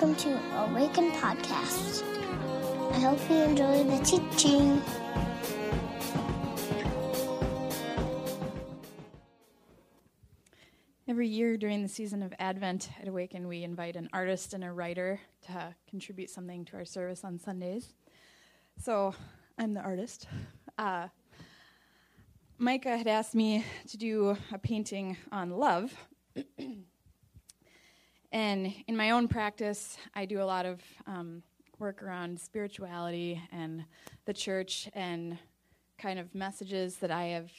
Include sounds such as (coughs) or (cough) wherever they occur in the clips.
welcome to Awaken Podcast. I hope you enjoy the teaching. Every year during the season of Advent at Awaken, we invite an artist and a writer to contribute something to our service on Sundays. So I'm the artist. Uh, Micah had asked me to do a painting on love. (clears throat) and in my own practice, I do a lot of um, work around spirituality and the church and kind of messages that I have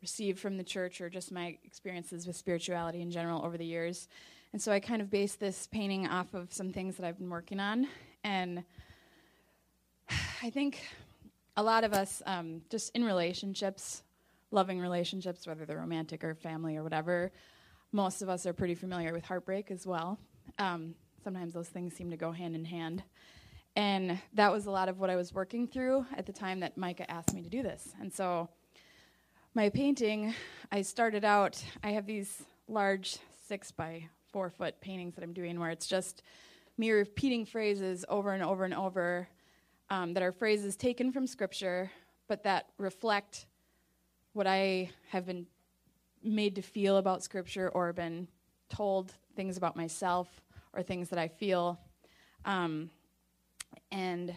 received from the church or just my experiences with spirituality in general over the years. And so I kind of based this painting off of some things that I've been working on. And I think a lot of us, um, just in relationships, loving relationships, whether they're romantic or family or whatever, most of us are pretty familiar with heartbreak as well. Um, sometimes those things seem to go hand in hand. And that was a lot of what I was working through at the time that Micah asked me to do this. And so my painting, I started out, I have these large six by four foot paintings that I'm doing where it's just me repeating phrases over and over and over um, that are phrases taken from scripture, but that reflect what I have been made to feel about scripture or been told things about myself or things that I feel. Um, and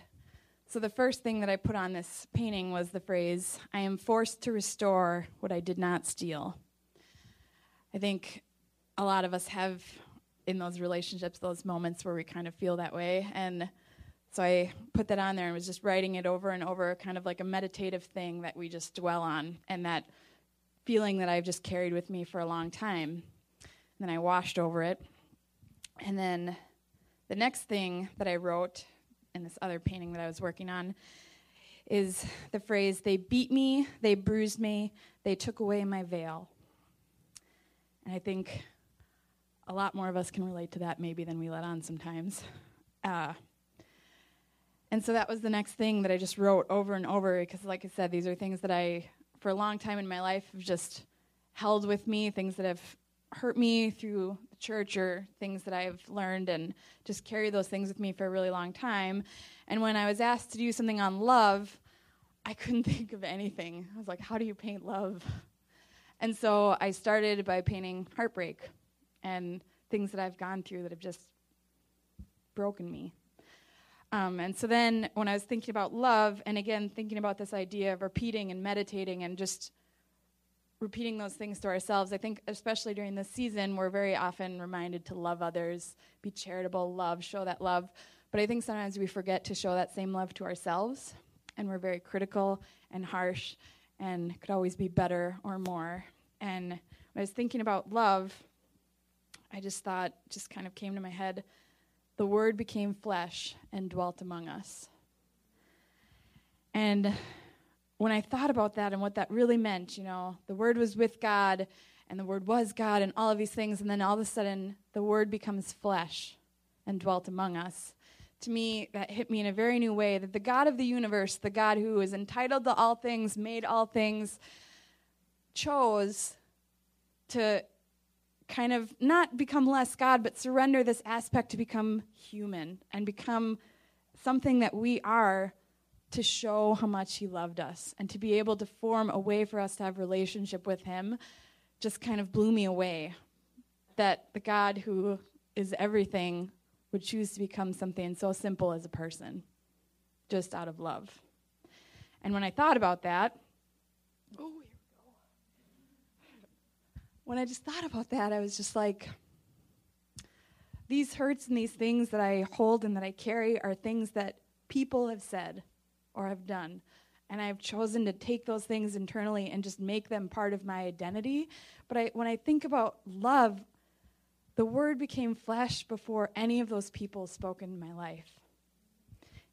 so the first thing that I put on this painting was the phrase, I am forced to restore what I did not steal. I think a lot of us have in those relationships those moments where we kind of feel that way. And so I put that on there and was just writing it over and over, kind of like a meditative thing that we just dwell on, and that feeling that I've just carried with me for a long time. And then I washed over it. And then the next thing that I wrote in this other painting that I was working on is the phrase, They beat me, they bruised me, they took away my veil. And I think a lot more of us can relate to that maybe than we let on sometimes. Uh, and so that was the next thing that I just wrote over and over because, like I said, these are things that I, for a long time in my life, have just held with me, things that have hurt me through the church or things that I've learned and just carry those things with me for a really long time. And when I was asked to do something on love, I couldn't (laughs) think of anything. I was like, how do you paint love? And so I started by painting heartbreak and things that I've gone through that have just broken me. Um, and so then when I was thinking about love, and again, thinking about this idea of repeating and meditating and just repeating those things to ourselves. I think, especially during this season, we're very often reminded to love others, be charitable, love, show that love. But I think sometimes we forget to show that same love to ourselves, and we're very critical and harsh and could always be better or more. And when I was thinking about love, I just thought, just kind of came to my head, the Word became flesh and dwelt among us. And when I thought about that and what that really meant, you know, the Word was with God and the Word was God and all of these things, and then all of a sudden the Word becomes flesh and dwelt among us. To me, that hit me in a very new way that the God of the universe, the God who is entitled to all things, made all things, chose to kind of not become less God, but surrender this aspect to become human and become something that we are to show how much he loved us and to be able to form a way for us to have relationship with him just kind of blew me away that the god who is everything would choose to become something so simple as a person just out of love. And when i thought about that oh when i just thought about that i was just like these hurts and these things that i hold and that i carry are things that people have said or have done. And I've chosen to take those things internally and just make them part of my identity. But I, when I think about love, the word became flesh before any of those people spoke in my life.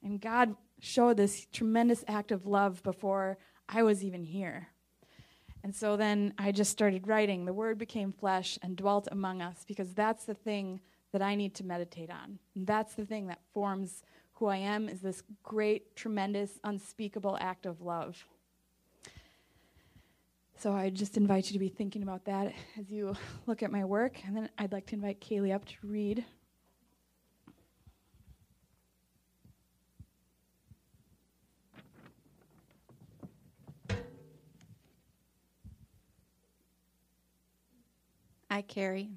And God showed this tremendous act of love before I was even here. And so then I just started writing. The word became flesh and dwelt among us because that's the thing that I need to meditate on. And that's the thing that forms who I am is this great, tremendous, unspeakable act of love. So I just invite you to be thinking about that as you look at my work. And then I'd like to invite Kaylee up to read. I carry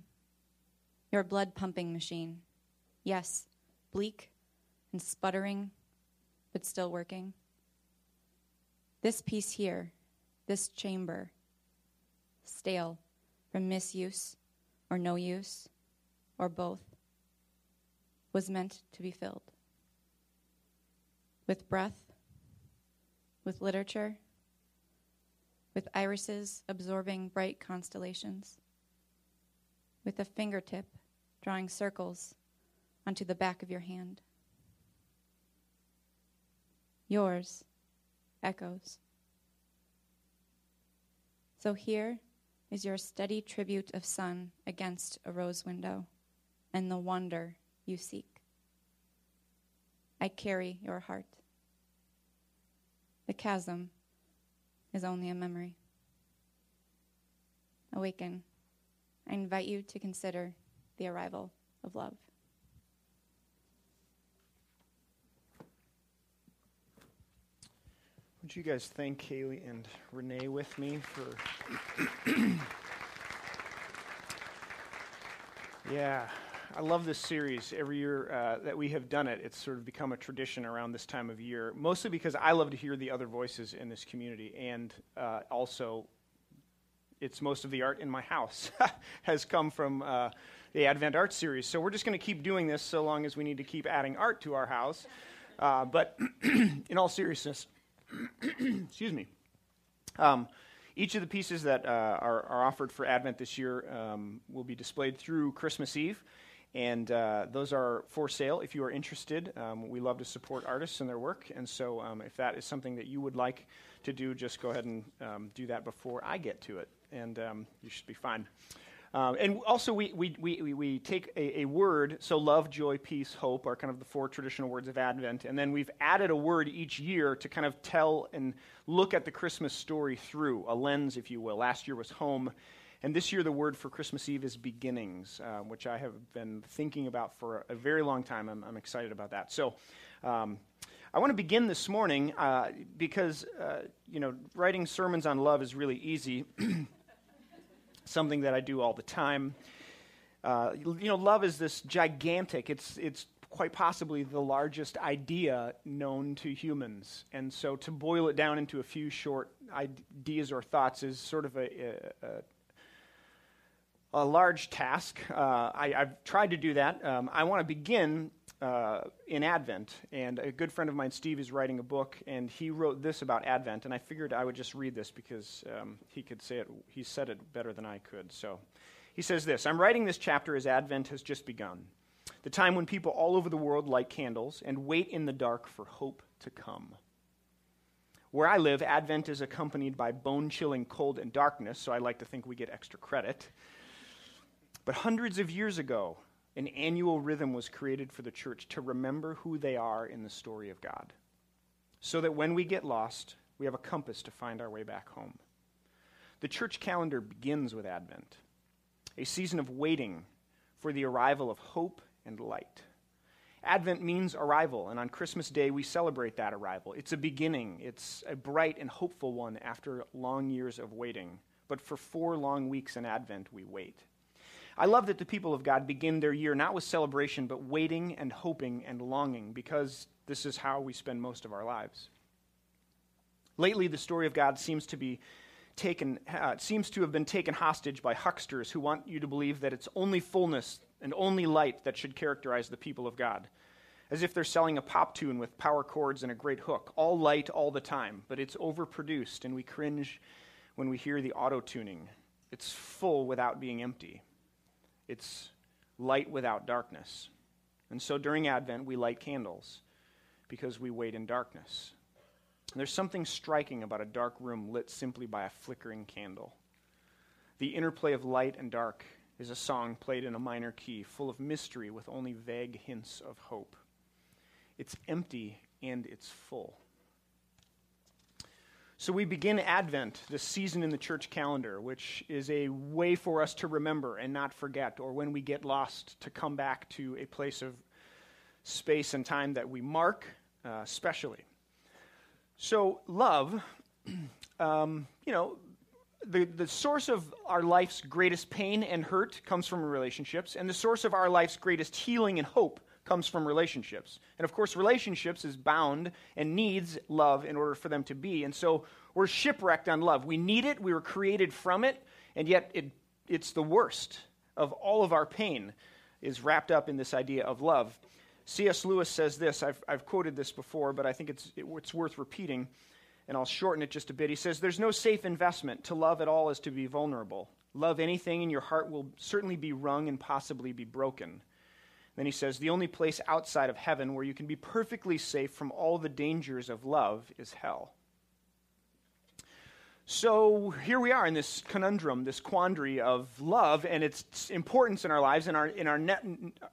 your blood pumping machine. Yes, bleak and sputtering, but still working. This piece here, this chamber, stale from misuse or no use or both, was meant to be filled with breath, with literature, with irises absorbing bright constellations, with a fingertip drawing circles onto the back of your hand. Yours echoes. So here is your steady tribute of sun against a rose window and the wonder you seek. I carry your heart. The chasm is only a memory. Awaken. I invite you to consider the arrival of love. Would you guys thank Kaylee and Renee with me for. (coughs) yeah, I love this series. Every year uh, that we have done it, it's sort of become a tradition around this time of year, mostly because I love to hear the other voices in this community. And uh, also, it's most of the art in my house (laughs) has come from uh, the Advent Art Series. So we're just going to keep doing this so long as we need to keep adding art to our house. Uh, but (clears throat) in all seriousness, (clears throat) excuse me. Um, each of the pieces that uh, are, are, offered for Advent this year um, will be displayed through Christmas Eve, and uh, those are for sale if you are interested. Um, we love to support artists and their work, and so um, if that is something that you would like to do, just go ahead and um, do that before I get to it, and um, you should be fine. Um, and also, we, we, we, we take a, a, word, so love, joy, peace, hope are kind of the four traditional words of Advent. And then we've added a word each year to kind of tell and look at the Christmas story through, a lens, if you will. Last year was home. And this year, the word for Christmas Eve is beginnings, uh, which I have been thinking about for a very long time. I'm, I'm excited about that. So, um, I want to begin this morning uh, because, uh, you know, writing sermons on love is really easy. (clears throat) something that I do all the time. Uh, you know, love is this gigantic, it's, it's quite possibly the largest idea known to humans. And so to boil it down into a few short ideas or thoughts is sort of a, a, a large task. Uh, I, have tried to do that. Um, I want to begin uh, in Advent, and a good friend of mine, Steve, is writing a book, and he wrote this about Advent, and I figured I would just read this because um, he could say it. He said it better than I could. So, he says this: I'm writing this chapter as Advent has just begun, the time when people all over the world light candles and wait in the dark for hope to come. Where I live, Advent is accompanied by bone-chilling cold and darkness, so I like to think we get extra credit. But hundreds of years ago, an annual rhythm was created for the church to remember who they are in the story of God. So that when we get lost, we have a compass to find our way back home. The church calendar begins with Advent, a season of waiting for the arrival of hope and light. Advent means arrival, and on Christmas Day we celebrate that arrival. It's a beginning, it's a bright and hopeful one after long years of waiting. But for four long weeks in Advent, we wait. I love that the people of God begin their year not with celebration, but waiting and hoping and longing, because this is how we spend most of our lives. Lately, the story of God seems to be taken, uh, seems to have been taken hostage by hucksters who want you to believe that it's only fullness and only light that should characterize the people of God. As if they're selling a pop tune with power chords and a great hook, all light all the time, but it's overproduced, and we cringe when we hear the auto tuning. It's full without being empty. It's light without darkness. And so during Advent, we light candles because we wait in darkness. And there's something striking about a dark room lit simply by a flickering candle. The interplay of light and dark is a song played in a minor key, full of mystery with only vague hints of hope. It's empty and it's full. So we begin Advent, this season in the church calendar, which is a way for us to remember and not forget, or when we get lost, to come back to a place of space and time that we mark uh, specially. So, love, (clears throat) um, you know, the, the source of our life's greatest pain and hurt comes from relationships, and the source of our life's greatest healing and hope comes from relationships. And of course, relationships is bound and needs love in order for them to be. And so we're shipwrecked on love. We need it, we were created from it, and yet it, it's the worst of all of our pain is wrapped up in this idea of love. C.S. Lewis says this. I've, I've quoted this before, but I think it's, it, it's worth repeating, and I'll shorten it just a bit. He says, There's no safe investment. To love at all is to be vulnerable. Love anything, and your heart will certainly be wrung and possibly be broken. Then he says, The only place outside of heaven where you can be perfectly safe from all the dangers of love is hell. So here we are in this conundrum, this quandary of love and its importance in our lives, and our, in our net,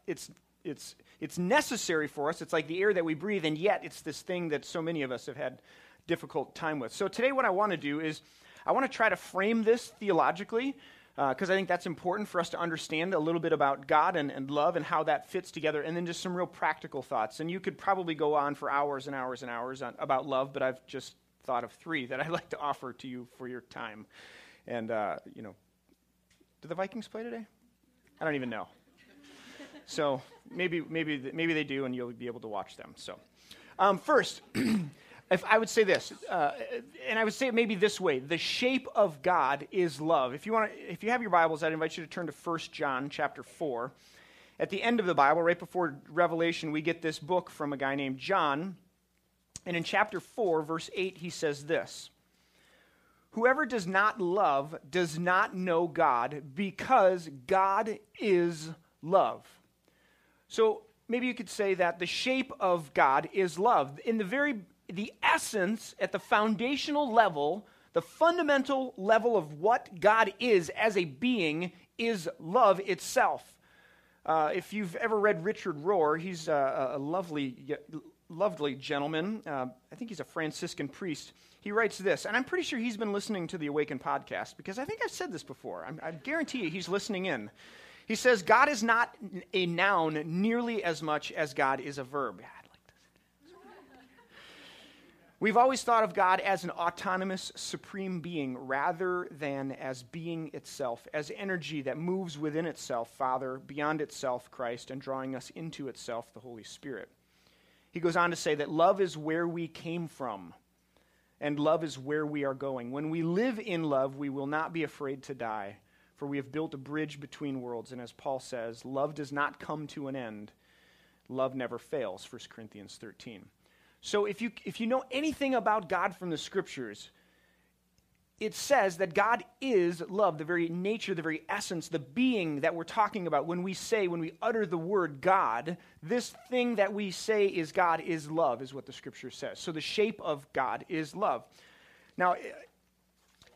it's, it's, it's necessary for us. It's like the air that we breathe, and yet it's this thing that so many of us have had difficult time with. So today, what I want to do is I want to try to frame this theologically because uh, I think that's important for us to understand a little bit about God and, and love and how that fits together, and then just some real practical thoughts. And you could probably go on for hours and hours and hours on, about love, but I've just thought of three that I'd (laughs) like to offer to you for your time. And, uh, you know, do the Vikings play today? I don't even know. So maybe, maybe, maybe they do, and you'll be able to watch them. So, um, first, (clears throat) if I would say this, uh, and I would say it maybe this way: the shape of God is love. If you want, to, if you have your Bibles, I'd invite you to turn to 1 John chapter four. At the end of the Bible, right before Revelation, we get this book from a guy named John and in chapter 4, verse 8, he says this Whoever does not love does not know God because God is love. So maybe you could say that the shape of God is love. In the very the essence at the foundational level, the fundamental level of what God is as a being is love itself. Uh, if you've ever read Richard Rohr, he's a, a lovely lovely gentleman. Uh, I think he's a Franciscan priest. He writes this, and I'm pretty sure he's been listening to the Awaken podcast because I think I've said this before. I'm, I guarantee you he's listening in. He says, God is not a noun nearly as much as God is a verb. We've always thought of God as an autonomous, supreme being rather than as being itself, as energy that moves within itself, Father, beyond itself, Christ, and drawing us into itself, the Holy Spirit. He goes on to say that love is where we came from, and love is where we are going. When we live in love, we will not be afraid to die, for we have built a bridge between worlds. And as Paul says, love does not come to an end. Love never fails, 1 Corinthians 13. So if you, if you know anything about God from the scriptures, it says that God is love, the very nature, the very essence, the being that we're talking about when we say, when we utter the word God, this thing that we say is God is love, is what the scripture says. So the shape of God is love. Now,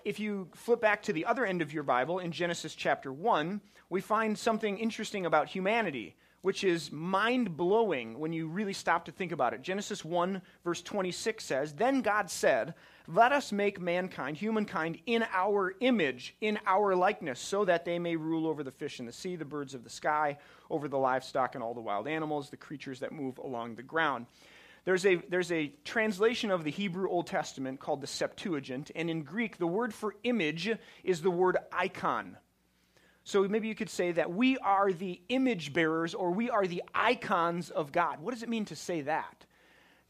if you flip back to the other end of your Bible in Genesis chapter 1, we find something interesting about humanity which is mind blowing when you really stop to think about it. Genesis 1, verse 26 says, Then God said, Let us make mankind, humankind, in our image, in our likeness, so that they may rule over the fish in the sea, the birds of the sky, over the livestock and all the wild animals, the creatures that move along the ground. There's a, there's a translation of the Hebrew Old Testament called the Septuagint, and in Greek, the word for image is the word icon. So maybe you could say that we are the image bearers or we are the icons of God. What does it mean to say that?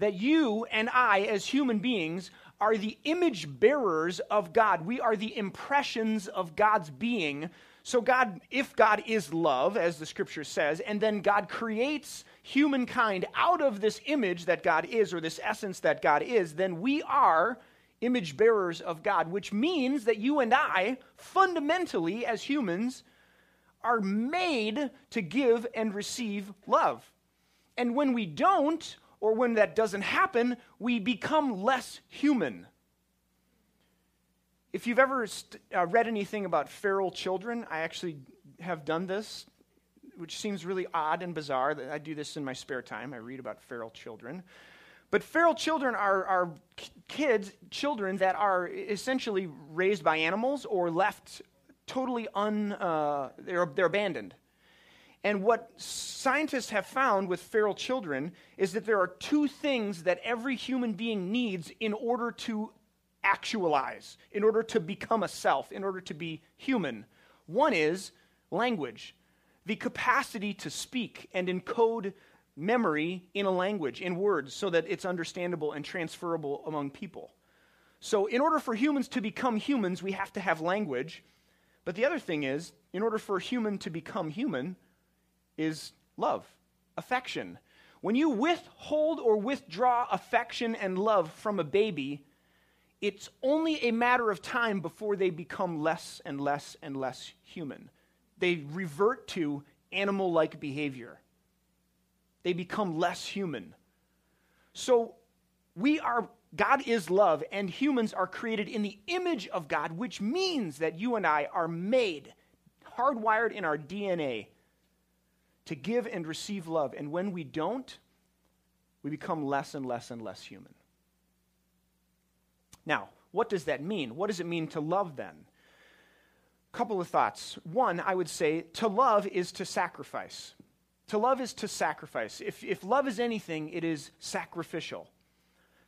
That you and I, as human beings, are the image bearers of God. We are the impressions of God's being. So, God, if God is love, as the scripture says, and then God creates humankind out of this image that God is, or this essence that God is, then we are image bearers of God, which means that you and I, fundamentally as humans, are made to give and receive love. And when we don't, or when that doesn't happen, we become less human. If you've ever st- uh, read anything about feral children, I actually have done this, which seems really odd and bizarre. that I do this in my spare time. I read about feral children. But feral children are, are kids, children that are essentially raised by animals or left totally un, uh, they're, they're abandoned. And what scientists have found with feral children is that there are two things that every human being needs in order to actualize, in order to become a self, in order to be human. One is language, the capacity to speak and encode memory in a language, in words, so that it's understandable and transferable among people. So, in order for humans to become humans, we have to have language. But the other thing is, in order for a human to become human, is love, affection. When you withhold or withdraw affection and love from a baby, it's only a matter of time before they become less and less and less human. They revert to animal like behavior, they become less human. So, we are, God is love, and humans are created in the image of God, which means that you and I are made, hardwired in our DNA to give and receive love. And when we don't, we become less and less and less human. Now, what does that mean? What does it mean to love then? Couple of thoughts. One, I would say to love is to sacrifice. To love is to sacrifice. If, if love is anything, it is sacrificial.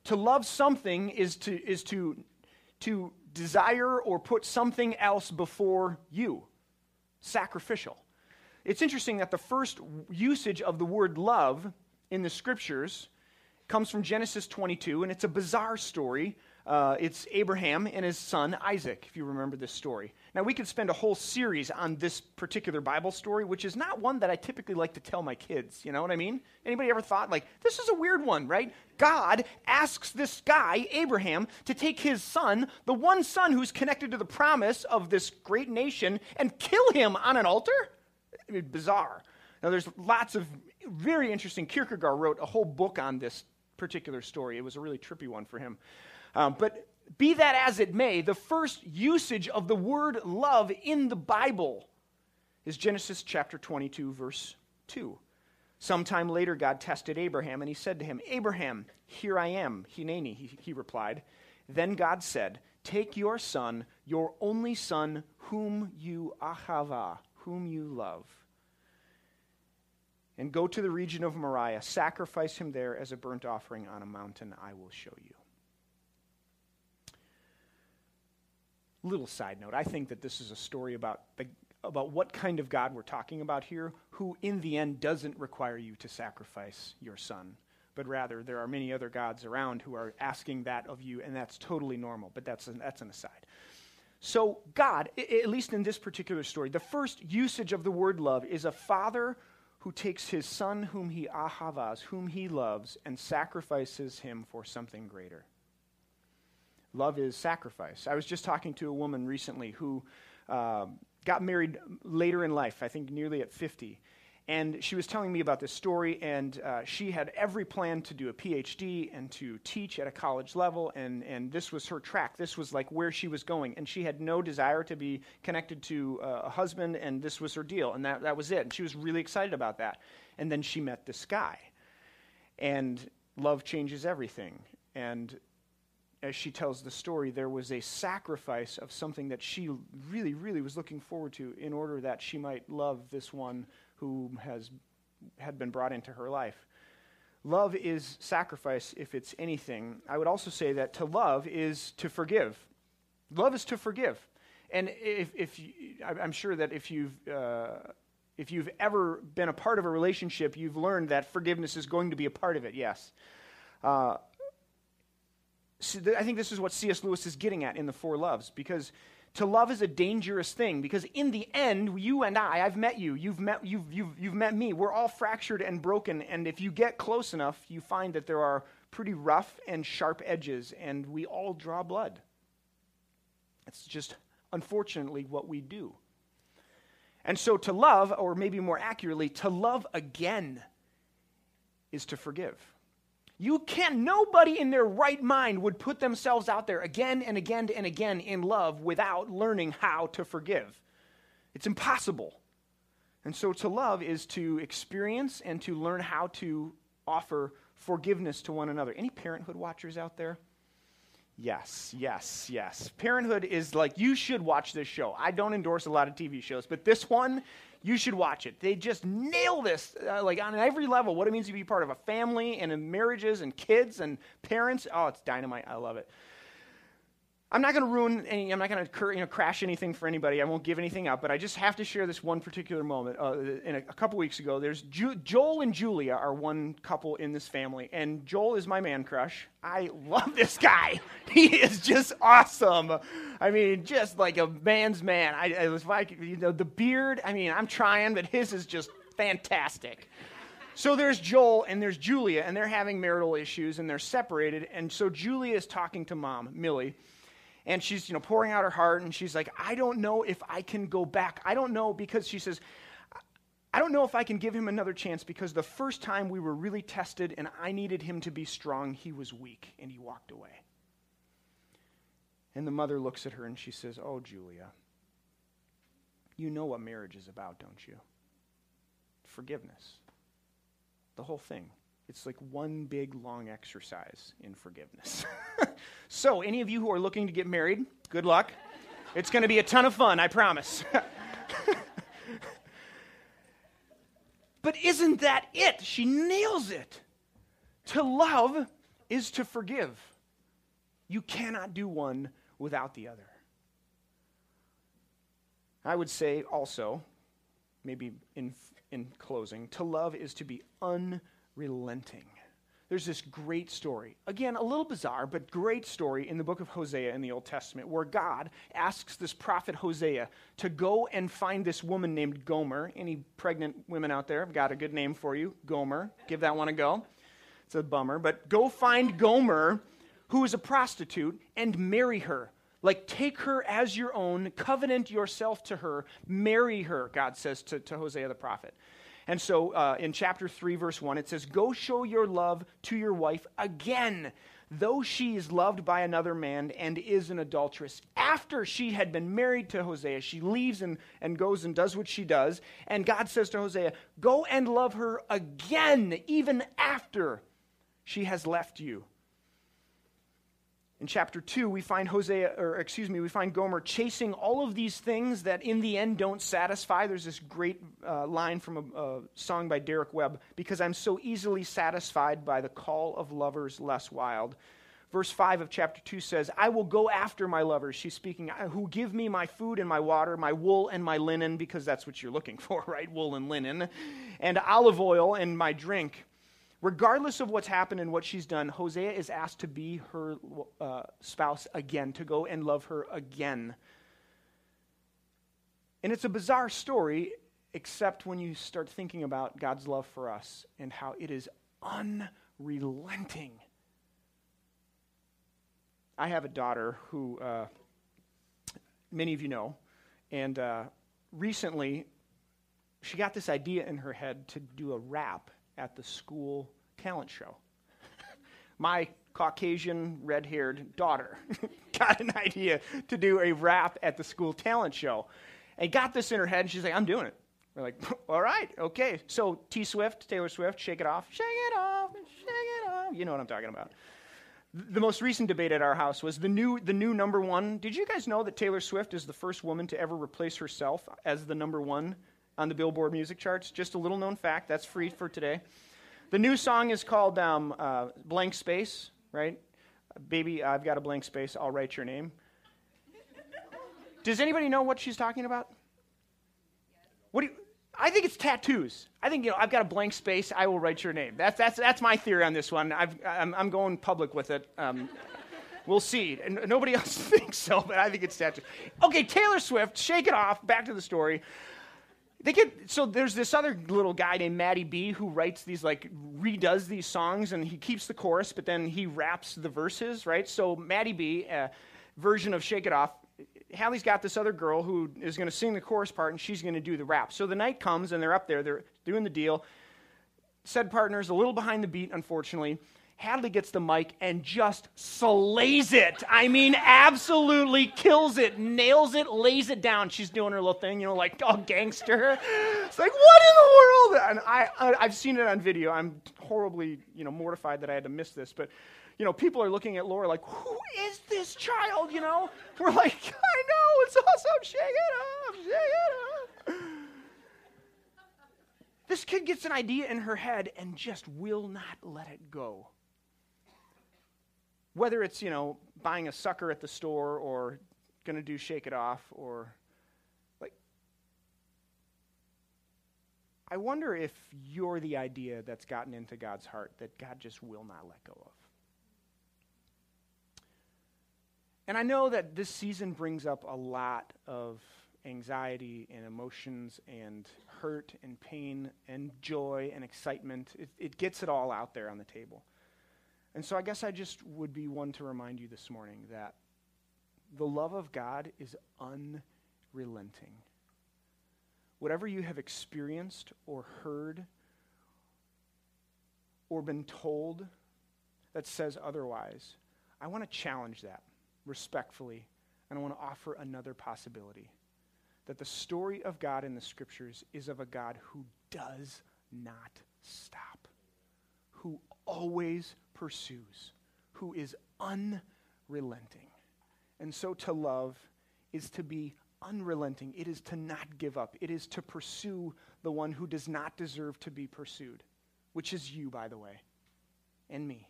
To love something is to, is to, to desire or put something else before you. Sacrificial. It's interesting that the first usage of the word love in the scriptures comes from Genesis 22, and it's a bizarre story. Uh, it's Abraham and his son Isaac, if you remember this story. Now, we could spend a whole series on this particular Bible story, which is not one that I typically like to tell my kids. You know what I mean? Anybody ever thought, like, this is a weird one, right? God asks this guy, Abraham, to take his son, the one son who's connected to the promise of this great nation, and kill him on an altar? I mean, bizarre. Now, there's lots of very interesting. Kierkegaard wrote a whole book on this particular story. It was a really trippy one for him. Um, but be that as it may, the first usage of the word love in the Bible is Genesis chapter 22, verse 2. Sometime later, God tested Abraham, and he said to him, Abraham, here I am. Hineni, he, he replied. Then God said, Take your son, your only son, whom you ahava, whom you love and go to the region of Moriah. Sacrifice him there as a burnt offering on a mountain I will show you. Little side note I think that this is a story about, the, about what kind of God we're talking about here, who in the end doesn't require you to sacrifice your son. But rather, there are many other gods around who are asking that of you, and that's totally normal, but that's, an, that's an aside. So, God, at least in this particular story, the first usage of the word love is a father who takes his son, whom he ahavas, whom he loves, and sacrifices him for something greater. Love is sacrifice. I was just talking to a woman recently who uh, got married later in life, I think nearly at 50. And she was telling me about this story, and uh, she had every plan to do a PhD and to teach at a college level, and, and this was her track. This was like where she was going. And she had no desire to be connected to uh, a husband, and this was her deal, and that, that was it. And she was really excited about that. And then she met this guy, and love changes everything. And as she tells the story, there was a sacrifice of something that she really, really was looking forward to in order that she might love this one who has had been brought into her life. Love is sacrifice if it's anything. I would also say that to love is to forgive. Love is to forgive. And if, if you, I'm sure that if you've, uh, if you've ever been a part of a relationship, you've learned that forgiveness is going to be a part of it, yes. Uh, I think this is what C.S. Lewis is getting at in The Four Loves, because to love is a dangerous thing because in the end you and i i've met you you've met you've, you've, you've met me we're all fractured and broken and if you get close enough you find that there are pretty rough and sharp edges and we all draw blood it's just unfortunately what we do and so to love or maybe more accurately to love again is to forgive you can't, nobody in their right mind would put themselves out there again and again and again in love without learning how to forgive. It's impossible. And so to love is to experience and to learn how to offer forgiveness to one another. Any parenthood watchers out there? Yes, yes, yes. Parenthood is like, you should watch this show. I don't endorse a lot of TV shows, but this one you should watch it. They just nail this, uh, like on every level, what it means to be part of a family and in marriages and kids and parents. Oh, it's dynamite. I love it. I'm not going to ruin any, I'm not going to you know, crash anything for anybody. I won't give anything up, but I just have to share this one particular moment. Uh, in a, a, couple weeks ago, there's Ju- Joel and Julia are one couple in this family, and Joel is my man crush. I love this guy. (laughs) he is just awesome. I mean, just like a man's man. I, I was like, you know, the beard. I mean, I'm trying, but his is just fantastic. So there's Joel and there's Julia, and they're having marital issues, and they're separated. And so Julia is talking to mom, Millie and she's you know pouring out her heart and she's like i don't know if i can go back. I don't know because she says i don't know if i can give him another chance because the first time we were really tested and i needed him to be strong he was weak and he walked away. And the mother looks at her and she says oh julia you know what marriage is about don't you? Forgiveness. The whole thing it's like one big long exercise in forgiveness. (laughs) so, any of you who are looking to get married, good luck. It's going to be a ton of fun, I promise. (laughs) but isn't that it? She nails it. To love is to forgive. You cannot do one without the other. I would say also, maybe in, in closing, to love is to be unforgiving relenting. There's this great story, again, a little bizarre, but great story in the book of Hosea in the Old Testament, where God asks this prophet Hosea to go and find this woman named Gomer. Any pregnant women out there? I've got a good name for you Gomer. Give that one a go. It's a bummer, but go find Gomer, who is a prostitute, and marry her. Like, take her as your own, covenant yourself to her, marry her, God says to, to Hosea the prophet. And so uh, in chapter 3, verse 1, it says, Go show your love to your wife again, though she is loved by another man and is an adulteress. After she had been married to Hosea, she leaves and, and goes and does what she does. And God says to Hosea, Go and love her again, even after she has left you. In chapter 2, we find Hosea, or excuse me, we find Gomer chasing all of these things that in the end don't satisfy. There's this great uh, line from a, a, song by Derek Webb because I'm so easily satisfied by the call of lovers less wild. Verse 5 of chapter 2 says, I will go after my lovers. She's speaking, who give me my food and my water, my wool and my linen, because that's what you're looking (laughs) for, right? Wool and linen, and olive oil and my drink. Regardless of what's happened and what she's done, Hosea is asked to be her uh, spouse again, to go and love her again. And it's a bizarre story, except when you start thinking about God's love for us and how it is unrelenting. I have a daughter who uh, many of you know, and uh, recently she got this idea in her head to do a rap at the school talent show. (laughs) My Caucasian, red haired daughter (laughs) got an idea to do a rap at the school talent show and got this in her head, and she's like, I'm doing it. We're like, (laughs) all right, okay. So T Swift, Taylor Swift, shake it off, shake it off, shake it off. You know what I'm talking about. The most recent debate at our house was the new, the new number one. Did you guys know that Taylor Swift is the first woman to ever replace herself as the number one on the Billboard music charts. Just a little known fact. That's free for today. The new song is called um, uh, Blank Space, right? Baby, I've got a blank space. I'll write your name. Does anybody know what she's talking about? What do you, I think it's tattoos. I think you know I've got a blank space. I will write your name. That's that's that's my theory on this one. I've, I'm I'm going public with it. Um, we'll see. And nobody (laughs) else thinks so, but I think it's tattoos. Okay, Taylor Swift. Shake it off. Back to the story. They get so there's this other little guy named Matty B who writes these like redoes these songs and he keeps the chorus but then he raps the verses right. So Matty B, uh, version of Shake It Off, Hallie's got this other girl who is going to sing the chorus part and she's going to do the rap. So the night comes and they're up there, they're doing the deal. Said partner's a little behind the beat, unfortunately. Hadley gets the mic and just slays it. I mean, absolutely kills it, nails it, lays it down. She's doing her little thing, you know, like oh gangster. It's like what in the world? And I, I have seen it on video. I'm horribly you know mortified that I had to miss this, but you know, people are looking at Laura like, who is this child? You know, we're like, I know, it's awesome. Shake it up, shake it up. This kid gets an idea in her head and just will not let it go whether it's, you know, buying a sucker at the store or going to do shake it off or like I wonder if you're the idea that's gotten into God's heart that God just will not let go of. And I know that this season brings up a lot of anxiety and emotions and hurt and pain and joy and excitement. It, it, gets it all out there on the table. And so I guess I just would be one to remind you this morning that the love of God is unrelenting. Whatever you have experienced or heard or been told that says otherwise, I want to challenge that respectfully, and I want to offer another possibility that the story of God in the scriptures is of a God who does not stop, who always pursues, who is unrelenting. And so to love is to be unrelenting, it is to not give up, it is to pursue the one who does not deserve to be pursued, which is you, by the way, and me.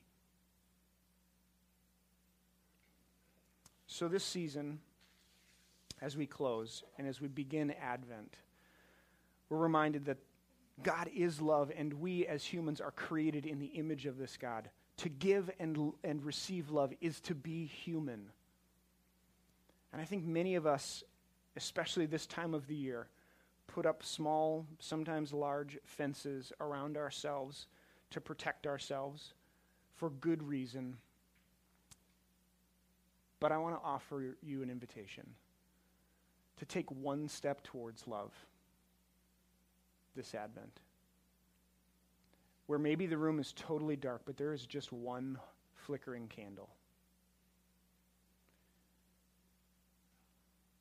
So this season, as we close and as we begin Advent, we're reminded that God is love, and we as humans are created in the image of this God. To give and, and receive love is to be human. And I think many of us, especially this time of the year, put up small, sometimes large fences around ourselves to protect ourselves for good reason. But I want to offer you an invitation to take one step towards love this Advent. Where maybe the room is totally dark, but there is just one flickering candle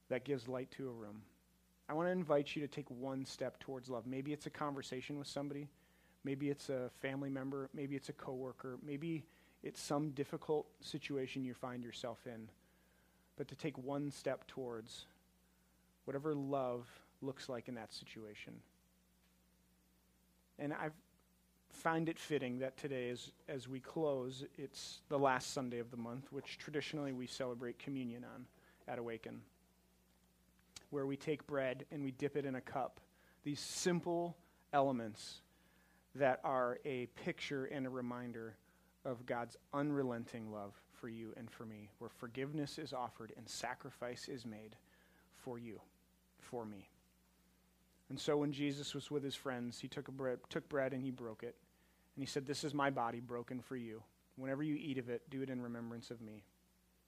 that gives light to a room. I want to invite you to take one step towards love. Maybe it's a conversation with somebody, maybe it's a family member, maybe it's a coworker, maybe it's some difficult situation you find yourself in. But to take one step towards whatever love looks like in that situation. And I find it fitting that today, as, as we close, it's the last Sunday of the month, which traditionally we celebrate communion on at Awaken, where we take bread and we dip it in a cup. These simple elements that are a picture and a reminder of God's unrelenting love for you and for me, where forgiveness is offered and sacrifice is made for you for me. And so when Jesus was with his friends, he took, bread, took bread and he broke it. And he said, This is my body broken for you. Whenever you eat of it, do it in remembrance of me.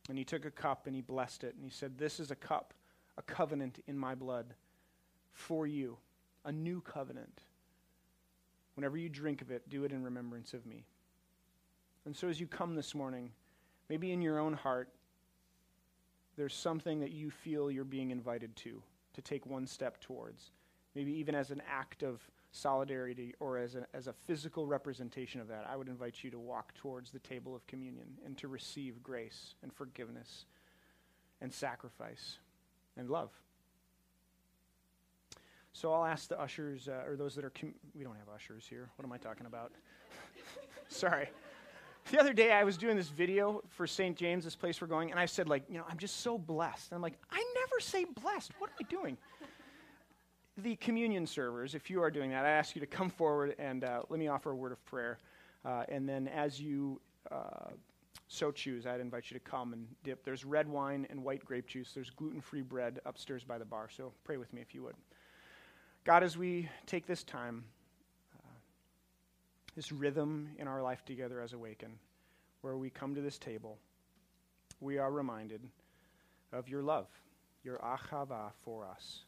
And he took a cup and he blessed it. And he said, This is a cup, a covenant in my blood for you, a new covenant. Whenever you drink of it, do it in remembrance of me. And so as you come this morning, maybe in your own heart, there's something that you feel you're being invited to to take one step towards, maybe even as an act of solidarity or as a, as a physical representation of that, I would invite you to walk towards the table of communion and to receive grace and forgiveness and sacrifice and love. So I'll ask the ushers, uh, or those that are, com- we don't have ushers here. What am I talking about? (laughs) Sorry. The other day I was doing this video for St. James, this place we're going, and I said, like, you know, I'm just so blessed. And I'm like, I never say blessed. What am I doing? The communion servers, if you are doing that, I ask you to come forward and uh, let me offer a word of prayer. Uh, and then as you uh, so choose, I'd invite you to come and dip. There's red wine and white grape juice. There's gluten free bread upstairs by the bar. So pray with me if you would. God, as we take this time, uh, this rhythm in our life together as Awaken, where we come to this table, we are reminded of your love your ahava for us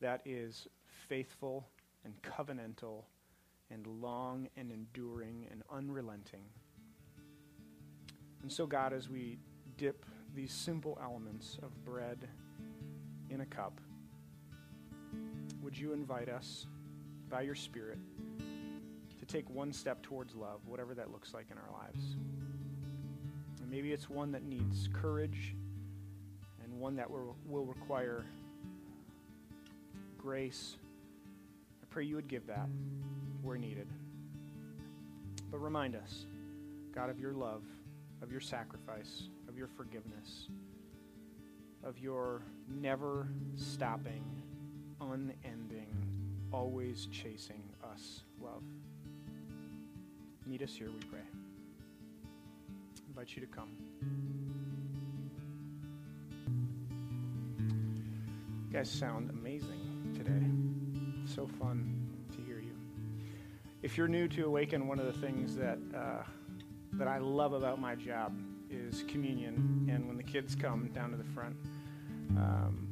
that is faithful and covenantal and long and enduring and unrelenting. And so, God, as we dip these simple elements of bread in a cup, would you invite us by your Spirit to take one step towards love, whatever that looks like in our lives? And maybe it's one that needs courage and one that will, will require grace. I pray you would give that where needed. But remind us, God, of your love of your sacrifice, of your forgiveness, of your never stopping, unending, always chasing us love. Meet us here, we pray. I invite you to come. You guys sound amazing today. So fun to hear you. If you're new to Awaken, one of the things that uh, that I love about my job is communion. And when the kids come down to the front, um,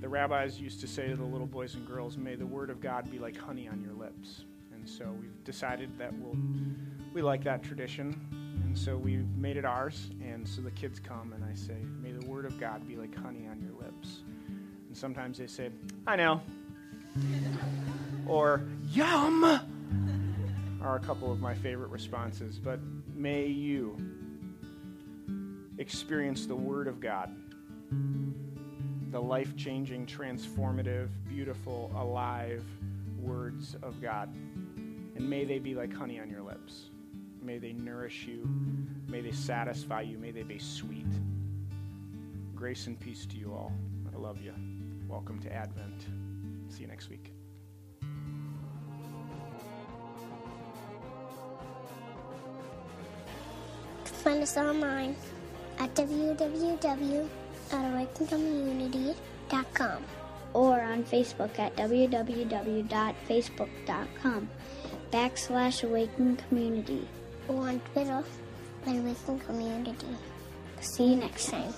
the rabbis used to say to the little boys and girls, "May the word of God be like honey on your lips." And so we've decided that we'll we like that tradition, and so we've made it ours. And so the kids come, and I say, "May the word of God be like honey on your lips." And sometimes they say, "I know," or "Yum." Are a couple of my favorite responses, but may you experience the Word of God, the life changing, transformative, beautiful, alive words of God. And may they be like honey on your lips. May they nourish you. May they satisfy you. May they be sweet. Grace and peace to you all. I love you. Welcome to Advent. See you next week. Find us online at www.awakencommunity.com or on Facebook at www.facebook.com backslash awaken community. or on Twitter at Awaken Community. See you next time.